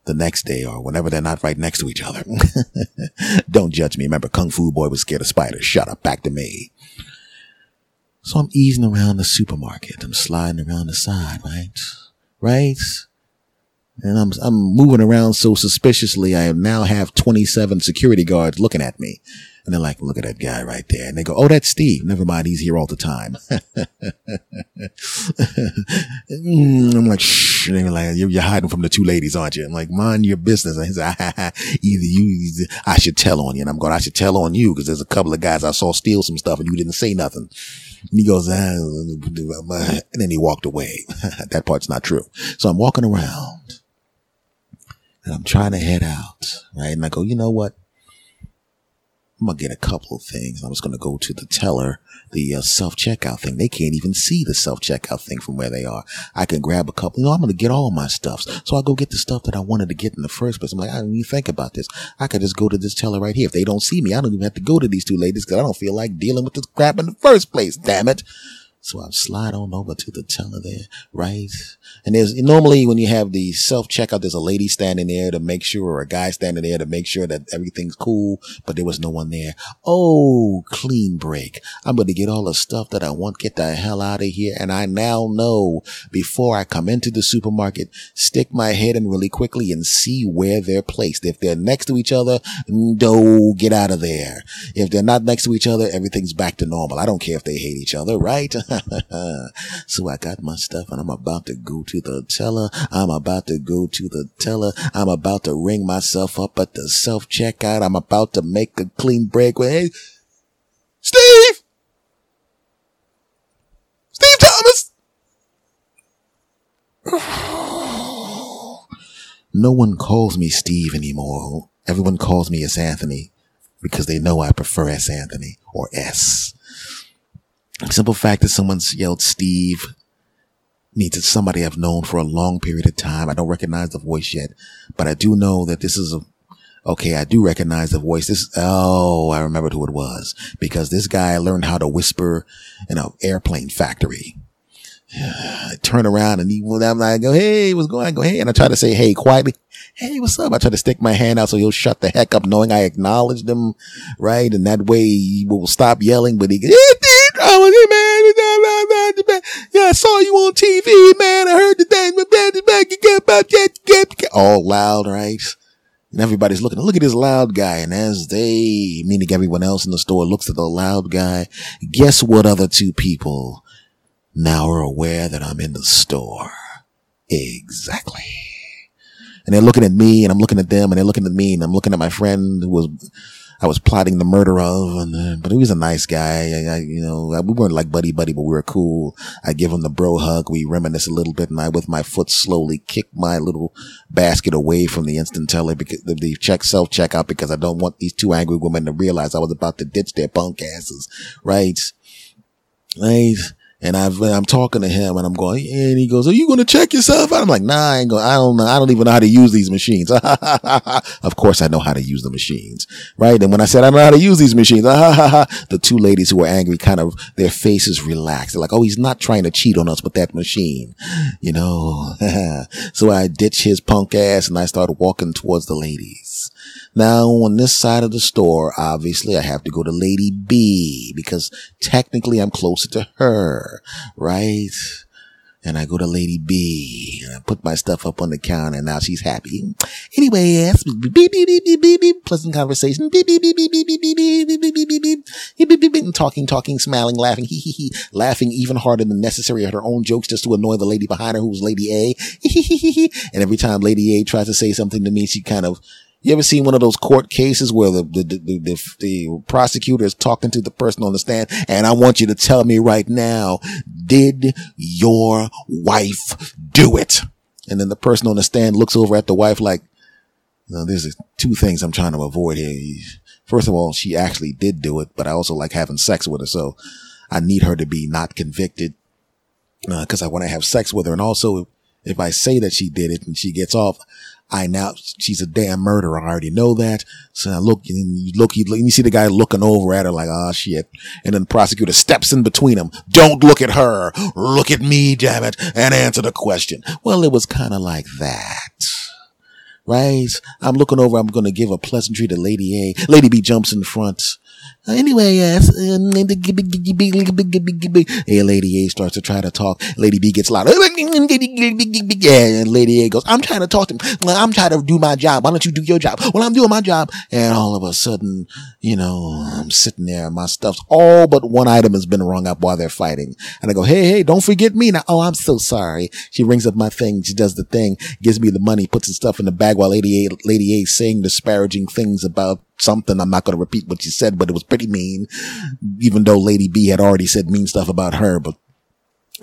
the next day or whenever they're not right next to each other. [laughs] Don't judge me. Remember, Kung Fu Boy was scared of spiders. Shut up. Back to me. So I'm easing around the supermarket. I'm sliding around the side, right? Right? And I'm, I'm moving around so suspiciously. I now have 27 security guards looking at me. And they're like, look at that guy right there. And they go, oh, that's Steve. Never mind. He's here all the time. [laughs] I'm like, shh. And they're like, you're, hiding from the two ladies, aren't you? I'm like, mind your business. And he's like, either you, I should tell on you. And I'm going, I should tell on you because there's a couple of guys I saw steal some stuff and you didn't say nothing. And he goes, ah, and then he walked away. [laughs] that part's not true. So I'm walking around and I'm trying to head out, right? And I go, you know what? I'm gonna get a couple of things. I was gonna go to the teller, the uh, self checkout thing. They can't even see the self checkout thing from where they are. I can grab a couple. You know, I'm gonna get all my stuffs. So I go get the stuff that I wanted to get in the first place. I'm like, I didn't even think about this. I could just go to this teller right here. If they don't see me, I don't even have to go to these two ladies because I don't feel like dealing with this crap in the first place. Damn it. So I slide on over to the teller there, right? And there's normally when you have the self checkout, there's a lady standing there to make sure, or a guy standing there to make sure that everything's cool, but there was no one there. Oh, clean break. I'm going to get all the stuff that I want, get the hell out of here. And I now know before I come into the supermarket, stick my head in really quickly and see where they're placed. If they're next to each other, no, get out of there. If they're not next to each other, everything's back to normal. I don't care if they hate each other, right? [laughs] [laughs] so I got my stuff and I'm about to go to the teller. I'm about to go to the teller. I'm about to ring myself up at the self checkout. I'm about to make a clean break with, hey, Steve! Steve Thomas! [sighs] no one calls me Steve anymore. Everyone calls me S. Anthony because they know I prefer S. Anthony or S. Simple fact that someone's yelled Steve means it's somebody I've known for a long period of time. I don't recognize the voice yet, but I do know that this is a Okay, I do recognize the voice. This, oh, I remembered who it was because this guy learned how to whisper in an airplane factory. [sighs] I turn around and he, I'm like, go, hey, what's going on? I go, hey, and I try to say, hey, quietly. Hey, what's up? I try to stick my hand out so he'll shut the heck up knowing I acknowledged him, right? And that way he will stop yelling, but he [laughs] goes, oh, man, yeah, I saw you on TV, man. I heard the thing, all loud, right? And everybody's looking, look at this loud guy. And as they, meaning everyone else in the store, looks at the loud guy, guess what other two people now are aware that I'm in the store? Exactly. And they're looking at me and I'm looking at them and they're looking at me and I'm looking at my friend who was I was plotting the murder of, and but he was a nice guy. I, I, you know, we weren't like buddy buddy, but we were cool. I give him the bro hug. We reminisce a little bit, and I, with my foot, slowly kick my little basket away from the instant teller because the, the check self checkout because I don't want these two angry women to realize I was about to ditch their punk asses, right? Right. And I've, I'm talking to him and I'm going, and he goes, are you going to check yourself? I'm like, nah, I ain't going, I don't know. I don't even know how to use these machines. [laughs] of course I know how to use the machines, right? And when I said I know how to use these machines, [laughs] the two ladies who were angry kind of, their faces relaxed. They're like, oh, he's not trying to cheat on us with that machine, you know? [laughs] so I ditch his punk ass and I started walking towards the ladies. Now, on this side of the store, obviously I have to go to Lady B because technically I'm closer to her, right? And I go to Lady B and I put my stuff up on the counter and now she's happy. Anyway, yes, beep, beep, beep, beep, beep, beep, pleasant conversation, beep, beep, beep, beep, beep, beep, beep, beep, beep, beep, beep, beep, beep, beep, beep, beep, talking, talking, smiling, laughing, hee, hee, hee, laughing even harder than necessary at her own jokes just to annoy the lady behind her who was Lady A. And every time Lady A tries to say something to me, she kind of you ever seen one of those court cases where the, the, the, the, the prosecutor is talking to the person on the stand? And I want you to tell me right now, did your wife do it? And then the person on the stand looks over at the wife like, no, there's two things I'm trying to avoid here. First of all, she actually did do it, but I also like having sex with her. So I need her to be not convicted because uh, I want to have sex with her. And also, if I say that she did it and she gets off, I now, she's a damn murderer. I already know that. So I look, and you look, you, you see the guy looking over at her like, oh shit. And then the prosecutor steps in between them. Don't look at her. Look at me, damn it, and answer the question. Well, it was kind of like that. Right? I'm looking over. I'm going to give a pleasantry to Lady A. Lady B jumps in front. Anyway, yes. A Lady A starts to try to talk. Lady B gets loud. [laughs] And Lady A goes, I'm trying to talk to him. I'm trying to do my job. Why don't you do your job? Well, I'm doing my job. And all of a sudden, you know, I'm sitting there. My stuff's all but one item has been rung up while they're fighting. And I go, Hey, hey, don't forget me now. Oh, I'm so sorry. She rings up my thing. She does the thing, gives me the money, puts the stuff in the bag while Lady A, Lady A saying disparaging things about something. I'm not going to repeat what she said, but it was pretty mean, even though Lady B had already said mean stuff about her, but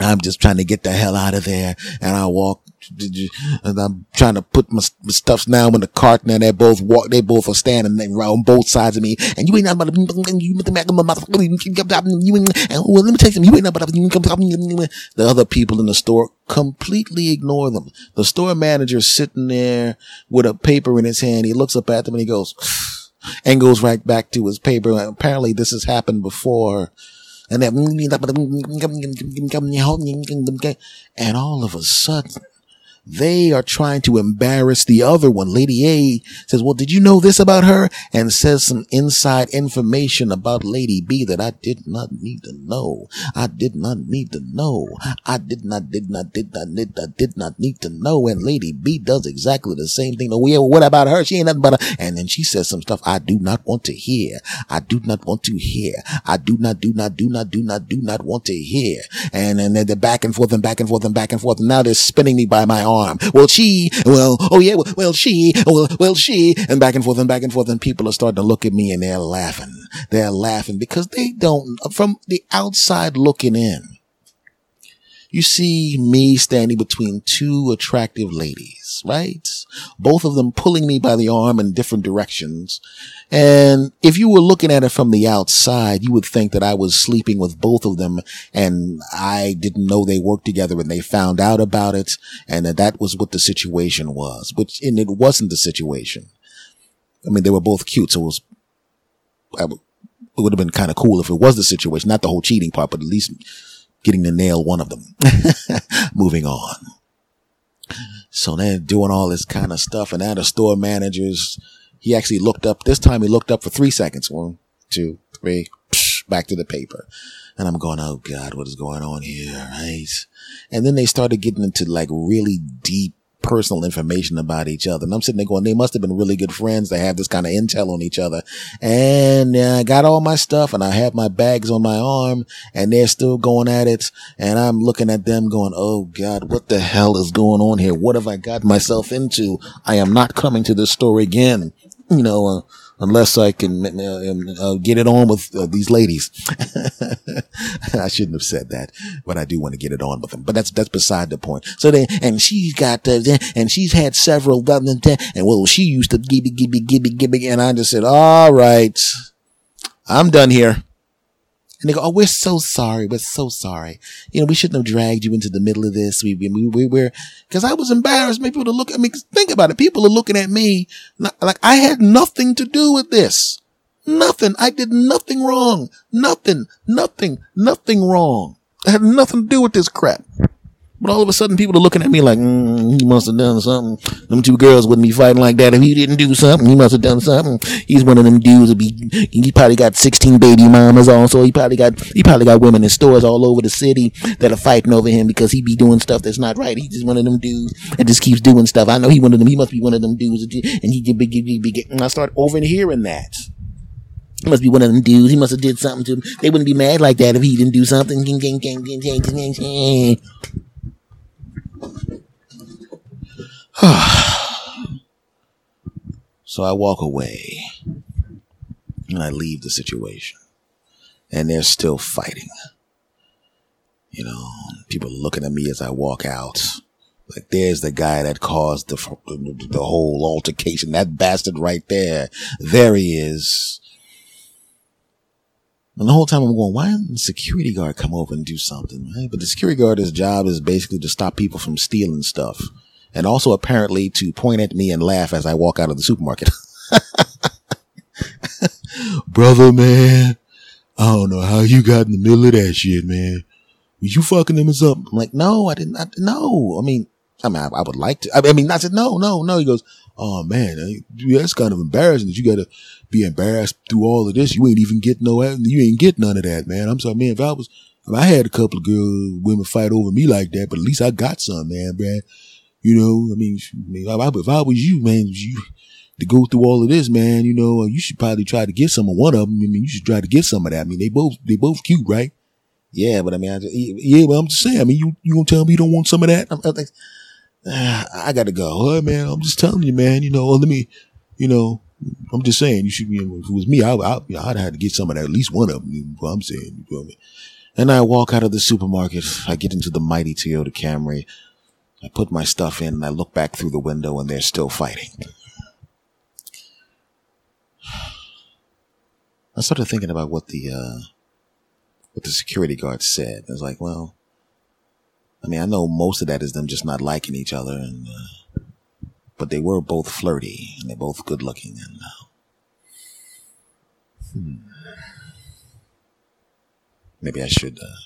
I'm just trying to get the hell out of there. And I walk and I'm trying to put my, my stuff now in the cart and they both walk, they both are standing around both sides of me. And you ain't not about to, you the motherfucker. you ain't, well, let me tell you something, you ain't not about to, the other people in the store completely ignore them. The store manager sitting there with a paper in his hand. He looks up at them and he goes, and goes right back to his paper. Apparently this has happened before. And and all of a sudden, they are trying to embarrass the other one. Lady A says, well, did you know this about her? And says some inside information about Lady B that I did not need to know. I did not need to know. I did not, did not, did not, did not, did not need to know. And Lady B does exactly the same thing. Oh, yeah, what about her? She ain't nothing but a, and then she says some stuff I do not want to hear. I do not want to hear. I do not, do not, do not, do not, do not want to hear. And then they're back and forth and back and forth and back and forth. And now they're spinning me by my arm arm. Well, she, well, oh yeah, well, well, she, oh, well, well, she, and back and forth and back and forth. And people are starting to look at me and they're laughing. They're laughing because they don't, from the outside looking in, you see me standing between two attractive ladies, right? Both of them pulling me by the arm in different directions. And if you were looking at it from the outside, you would think that I was sleeping with both of them and I didn't know they worked together and they found out about it and that that was what the situation was, which, and it wasn't the situation. I mean, they were both cute, so it was, it would have been kind of cool if it was the situation, not the whole cheating part, but at least getting to nail one of them. [laughs] Moving on. So they're doing all this kind of stuff, and now the store managers, he actually looked up. This time he looked up for three seconds. One, two, three, psh, back to the paper. And I'm going, oh God, what is going on here? Right. And then they started getting into like really deep personal information about each other. And I'm sitting there going, they must have been really good friends. They have this kind of intel on each other. And uh, I got all my stuff and I have my bags on my arm and they're still going at it. And I'm looking at them going, Oh God, what the hell is going on here? What have I got myself into? I am not coming to this store again. You know, uh, unless I can uh, um, uh, get it on with uh, these ladies. [laughs] I shouldn't have said that, but I do want to get it on with them. But that's that's beside the point. So then, and she's got uh, and she's had several and well, she used to gibby gibby gibby gibby, and I just said, all right, I'm done here. And they go, Oh, we're so sorry. We're so sorry. You know, we shouldn't have dragged you into the middle of this. We, we, we were, cause I was embarrassed. Maybe people to look at me. Think about it. People are looking at me like I had nothing to do with this. Nothing. I did nothing wrong. Nothing, nothing, nothing wrong. I had nothing to do with this crap. But all of a sudden, people are looking at me like, mm, he must have done something. Them two girls wouldn't be fighting like that if he didn't do something. He must have done something. He's one of them dudes. That be, he probably got 16 baby mamas also. He probably got, he probably got women in stores all over the city that are fighting over him because he be doing stuff that's not right. He's just one of them dudes and just keeps doing stuff. I know he one of them. He must be one of them dudes. And he big, big, big. And I start overhearing that. He must be one of them dudes. He must have did something to him. They wouldn't be mad like that if he didn't do something. [sighs] so I walk away and I leave the situation. And they're still fighting. You know, people looking at me as I walk out. Like there's the guy that caused the the whole altercation. That bastard right there. There he is. And the whole time I'm going, why didn't the security guard come over and do something? Right? But the security guard's job is basically to stop people from stealing stuff. And also apparently to point at me and laugh as I walk out of the supermarket. [laughs] Brother, man, I don't know how you got in the middle of that shit, man. Was you fucking or something? I'm like, no, I didn't. I, no, I mean, I mean, I, I would like to. I mean, I said, no, no, no. He goes, oh man, uh, that's kind of embarrassing that you got to be embarrassed through all of this. You ain't even get no, you ain't get none of that, man. I'm sorry, man. If I was, if I had a couple of girls, women fight over me like that, but at least I got some, man, man. You know, I mean, I mean if I was you, man, you to go through all of this, man, you know, you should probably try to get some of one of them. I mean, you should try to get some of that. I mean, they both, they both cute, right? Yeah, but I mean, I just, yeah, but I'm just saying, I mean, you, you gonna tell me you don't want some of that? I'm, I'm like, [sighs] I gotta go. Man, I'm just telling you, man, you know, let me, you know, I'm just saying, you should, know, if it was me, I, I, you know, I'd have to get some of that, at least one of them. You know what I'm saying, you feel me? And I walk out of the supermarket. I get into the mighty Toyota Camry. I put my stuff in and I look back through the window and they're still fighting. [sighs] I started thinking about what the, uh, what the security guard said. I was like, well, I mean, I know most of that is them just not liking each other, and uh, but they were both flirty and they're both good looking. And uh, hmm. maybe I should. Uh,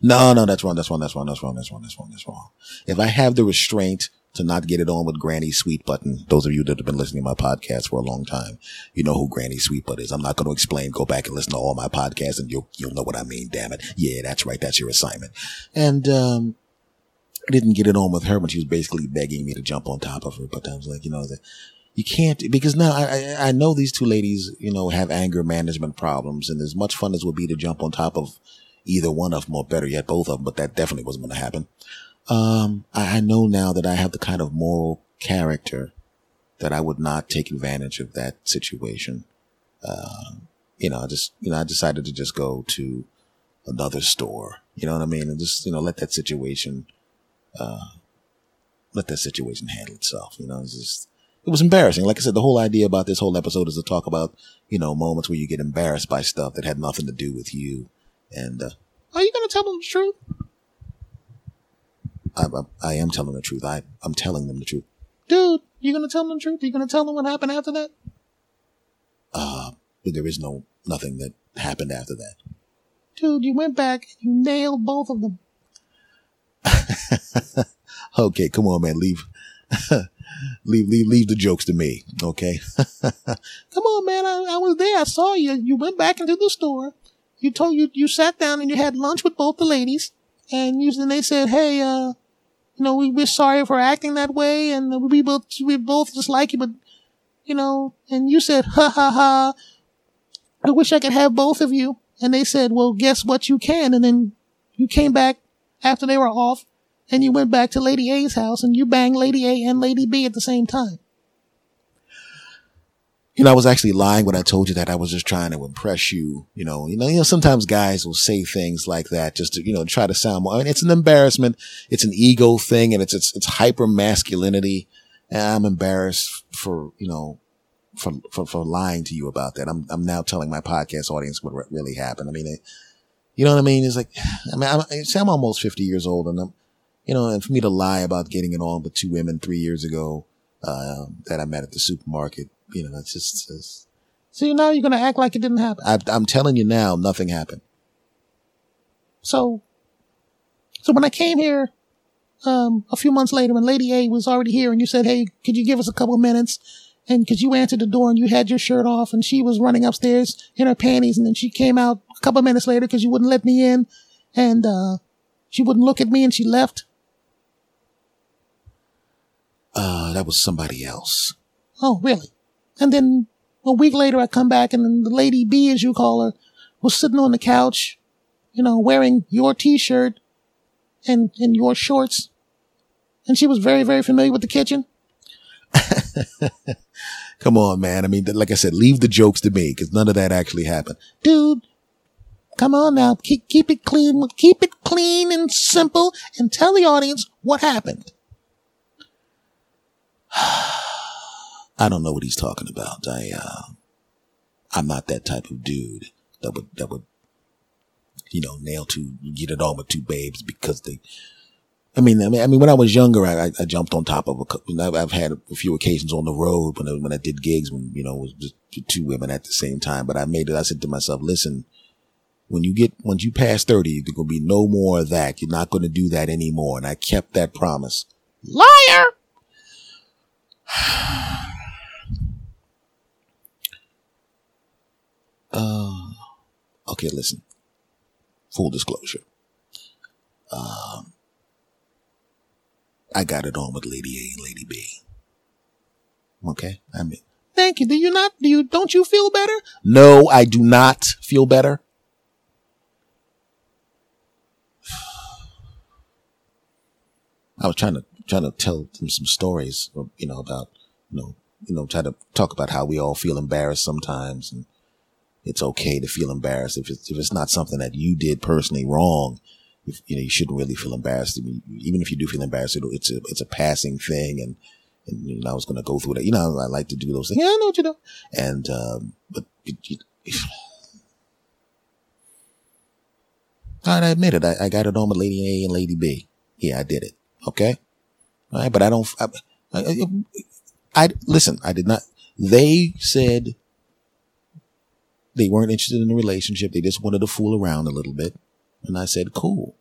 no, no, that's wrong. That's wrong. That's wrong. That's wrong. That's wrong. That's wrong. That's wrong. If I have the restraint to not get it on with Granny Sweetbutt, those of you that have been listening to my podcast for a long time, you know who Granny Sweetbutt is. I'm not going to explain. Go back and listen to all my podcasts, and you'll you'll know what I mean. Damn it. Yeah, that's right. That's your assignment. And um, I didn't get it on with her when she was basically begging me to jump on top of her. But I was like, you know, that you can't because now I, I know these two ladies, you know, have anger management problems, and as much fun as would be to jump on top of either one of them, or better yet, both of them, but that definitely wasn't going to happen. Um, I, I know now that I have the kind of moral character that I would not take advantage of that situation. Uh, you know, I just, you know, I decided to just go to another store You know what I mean? And just, you know, let that situation, uh, let that situation handle itself. You know, it's just, it was embarrassing. Like I said, the whole idea about this whole episode is to talk about, you know, moments where you get embarrassed by stuff that had nothing to do with you. And, uh, are you going to tell them the truth? I, I, I, am telling the truth. I, I'm telling them the truth. Dude, you going to tell them the truth? Are you going to tell them what happened after that? Uh, there is no, nothing that happened after that. Dude, you went back and you nailed both of them. [laughs] okay, come on, man. Leave, [laughs] leave, leave, leave the jokes to me. Okay. [laughs] come on, man. I, I was there. I saw you. You went back into the store. You told you, you sat down and you had lunch with both the ladies and you, and they said, Hey, uh, you know, we, we're sorry for acting that way and we both, we both just like you, but, you know, and you said, ha ha ha. I wish I could have both of you. And they said, well, guess what? You can. And then you came back after they were off and you went back to Lady A's house and you banged Lady A and Lady B at the same time. You know, I was actually lying when I told you that I was just trying to impress you. You know, you know, you know, sometimes guys will say things like that just to, you know, try to sound more. I mean, it's an embarrassment. It's an ego thing and it's, it's, it's hyper masculinity. And I'm embarrassed for, you know, for, for, for lying to you about that. I'm, I'm now telling my podcast audience what really happened. I mean, it, you know what I mean? It's like, [sighs] I mean, I'm, I'm almost 50 years old and I'm, you know, and for me to lie about getting it on with two women three years ago, uh, that I met at the supermarket, you know, it's just, it's, so now you're going to act like it didn't happen. I, I'm telling you now, nothing happened. So, so when I came here, um, a few months later when Lady A was already here and you said, Hey, could you give us a couple of minutes? and because you answered the door and you had your shirt off and she was running upstairs in her panties and then she came out a couple minutes later because you wouldn't let me in. And uh, she wouldn't look at me and she left. Uh that was somebody else. Oh really? And then a week later i come back and the lady b as you call her was sitting on the couch you know wearing your t-shirt and and your shorts. And she was very very familiar with the kitchen. [laughs] Come on, man. I mean, like I said, leave the jokes to me because none of that actually happened. Dude, come on now. Keep, keep it clean. Keep it clean and simple and tell the audience what happened. [sighs] I don't know what he's talking about. I, uh, I'm not that type of dude that would, that would, you know, nail two, get it on with two babes because they, I mean, I mean, I mean, when I was younger, I, I jumped on top of a couple. I've had a few occasions on the road when I, when I did gigs when you know it was just two women at the same time. But I made it. I said to myself, listen, when you get once you pass thirty, there's gonna be no more of that. You're not gonna do that anymore. And I kept that promise. Liar. [sighs] uh, okay, listen. Full disclosure. Um I got it on with Lady A and Lady B. Okay. I mean, thank you. Do you not, do you, don't you feel better? No, I do not feel better. I was trying to, trying to tell them some stories, you know, about, you know, you know, try to talk about how we all feel embarrassed sometimes and it's okay to feel embarrassed if it's, if it's not something that you did personally wrong you know, you shouldn't really feel embarrassed. I mean, even if you do feel embarrassed, it's a, it's a passing thing. And, and, you know, I was going to go through that. You know, I like to do those things. Yeah, I know what you do. And, um, but I [sighs] admit it. I, I got it on with Lady A and Lady B. Yeah, I did it. Okay. All right. But I don't, I, I, I listen, I did not, they said they weren't interested in the relationship. They just wanted to fool around a little bit. And I said, cool.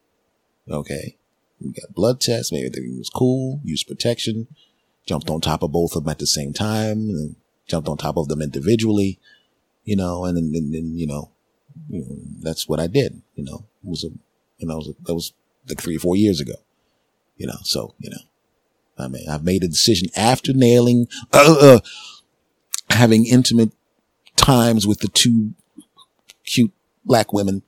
Okay. We got blood tests, Maybe everything was cool, used protection, jumped on top of both of them at the same time, and jumped on top of them individually, you know, and then, you know, you know, that's what I did, you know, it was a, you know, was a, that was like three or four years ago, you know, so, you know, I mean, I've made a decision after nailing, uh, uh, having intimate times with the two cute black women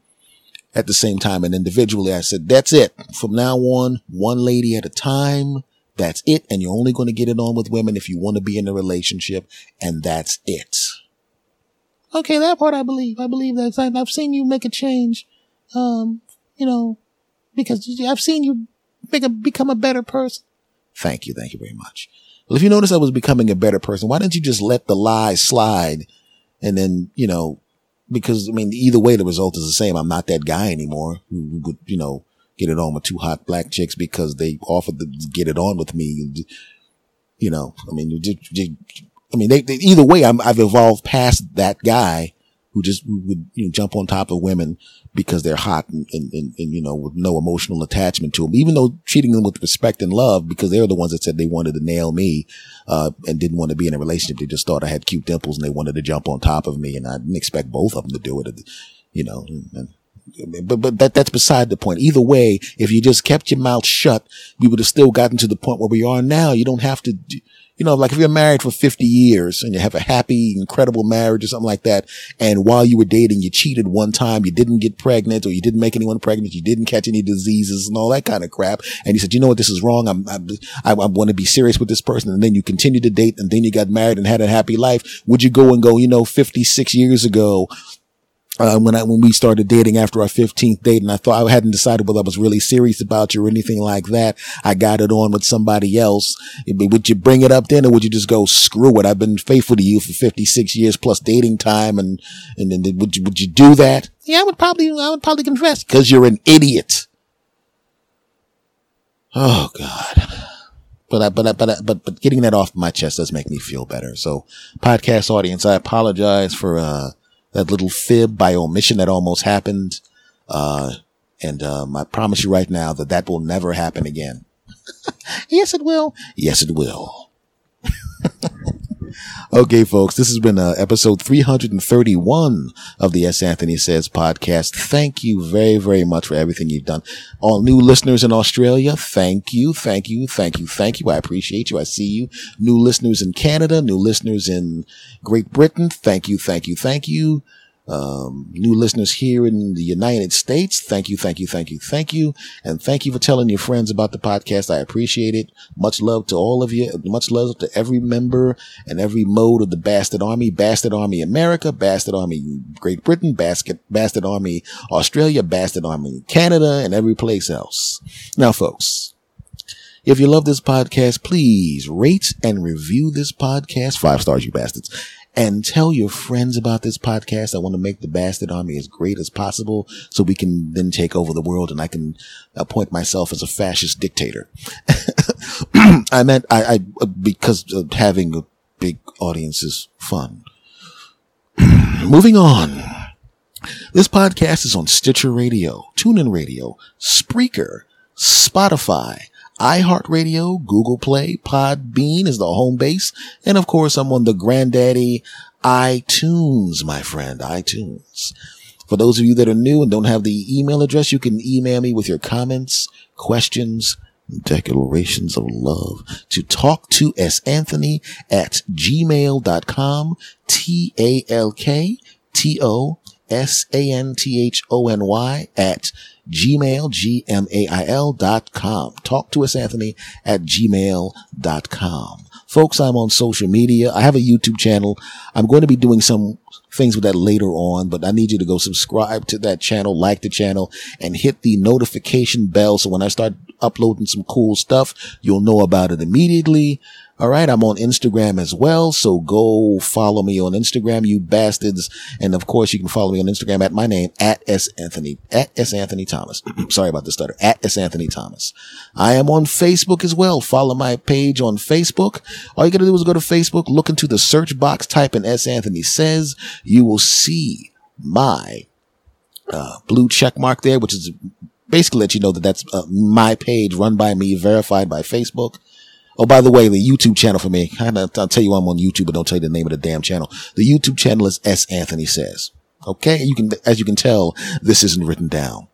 at the same time. And individually, I said, that's it. From now on, one lady at a time. That's it. And you're only going to get it on with women if you want to be in a relationship. And that's it. Okay, that part I believe. I believe that. I've seen you make a change. Um, you know, because I've seen you become a better person. Thank you. Thank you very much. Well, if you notice I was becoming a better person, why didn't you just let the lie slide and then, you know, because I mean, either way, the result is the same. I'm not that guy anymore who would, you know, get it on with two hot black chicks because they offered to get it on with me. You know, I mean, you just, you, I mean, they, they, either way, I'm, I've evolved past that guy who just would, you know, jump on top of women because they're hot and, and, and, and, you know, with no emotional attachment to them, even though treating them with respect and love because they're the ones that said they wanted to nail me, uh, and didn't want to be in a relationship. They just thought I had cute dimples and they wanted to jump on top of me. And I didn't expect both of them to do it, you know, and, but, but that, that's beside the point. Either way, if you just kept your mouth shut, we would have still gotten to the point where we are now. You don't have to, you know, like if you're married for 50 years and you have a happy, incredible marriage or something like that. And while you were dating, you cheated one time, you didn't get pregnant or you didn't make anyone pregnant, you didn't catch any diseases and all that kind of crap. And you said, you know what? This is wrong. I'm, I'm I, I want to be serious with this person. And then you continue to date and then you got married and had a happy life. Would you go and go, you know, 56 years ago, uh, when I, when we started dating after our 15th date and I thought I hadn't decided whether I was really serious about you or anything like that. I got it on with somebody else. Would you bring it up then or would you just go screw it? I've been faithful to you for 56 years plus dating time. And, and then would you, would you do that? Yeah, I would probably, I would probably confess because you're an idiot. Oh God. But I, but I, but I, but but getting that off my chest does make me feel better. So, podcast audience, I apologize for uh that little fib by omission that almost happened. Uh, and um, I promise you right now that that will never happen again. [laughs] yes, it will. Yes, it will. [laughs] okay, folks, this has been uh, episode 331 of the S. Anthony Says podcast. Thank you very, very much for everything you've done. All new listeners in Australia, thank you, thank you, thank you, thank you. I appreciate you. I see you. New listeners in Canada, new listeners in Great Britain, thank you, thank you, thank you um, new listeners here in the United States. Thank you, thank you, thank you, thank you. And thank you for telling your friends about the podcast. I appreciate it. Much love to all of you. Much love to every member and every mode of the Bastard Army. Bastard Army America, Bastard Army Great Britain, Basket, Bastard Army Australia, Bastard Army Canada, and every place else. Now, folks, if you love this podcast, please rate and review this podcast. Five stars, you bastards and tell your friends about this podcast. I want to make the Bastard Army as great as possible so we can then take over the world and I can appoint myself as a fascist dictator. [clears throat] I meant, I, I, because having a big audience is fun. [clears throat] Moving on. This podcast is on Stitcher Radio, TuneIn Radio, Spreaker, Spotify, iHeartRadio, Google Play, Podbean is the home base. And of course, I'm on the granddaddy iTunes, my friend, iTunes. For those of you that are new and don't have the email address, you can email me with your comments, questions, declarations of love to talk to S Anthony at gmail.com. T A L K T O S A N T H O N Y at gmail, G-M-A-I-L dot com. Talk to us, Anthony, at gmail dot com. Folks, I'm on social media. I have a YouTube channel. I'm going to be doing some things with that later on, but I need you to go subscribe to that channel, like the channel, and hit the notification bell. So when I start uploading some cool stuff, you'll know about it immediately. All right. I'm on Instagram as well. So go follow me on Instagram, you bastards. And of course, you can follow me on Instagram at my name, at S Anthony, at S Anthony Thomas. [clears throat] Sorry about the stutter, at S Anthony Thomas. I am on Facebook as well. Follow my page on Facebook. All you gotta do is go to Facebook, look into the search box, type in S Anthony says. You will see my uh, blue check mark there, which is basically let you know that that's uh, my page run by me, verified by Facebook. Oh, by the way, the YouTube channel for me, I'll tell you I'm on YouTube, but don't tell you the name of the damn channel. The YouTube channel is S Anthony Says. Okay. You can, as you can tell, this isn't written down.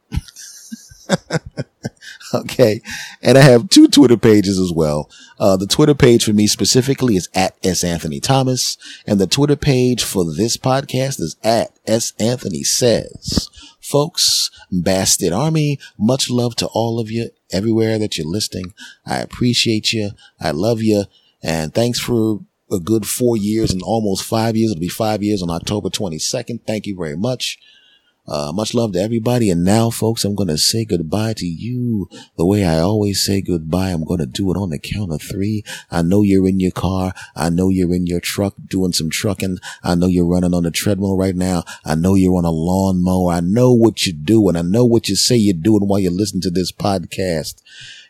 [laughs] okay. And I have two Twitter pages as well. Uh, the Twitter page for me specifically is at S Anthony Thomas and the Twitter page for this podcast is at S Anthony Says. Folks, Bastard Army, much love to all of you everywhere that you're listening. I appreciate you. I love you. And thanks for a good four years and almost five years. It'll be five years on October 22nd. Thank you very much. Uh, much love to everybody. And now, folks, I'm going to say goodbye to you the way I always say goodbye. I'm going to do it on the count of three. I know you're in your car. I know you're in your truck doing some trucking. I know you're running on the treadmill right now. I know you're on a lawnmower. I know what you're doing. I know what you say you're doing while you're listening to this podcast.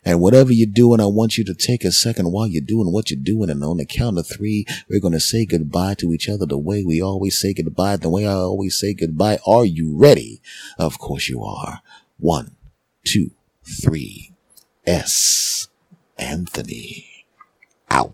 And whatever you're doing, I want you to take a second while you're doing what you're doing. And on the count of three, we're going to say goodbye to each other the way we always say goodbye, the way I always say goodbye. Are you ready? Of course you are. One, two, three. S. Anthony. Out.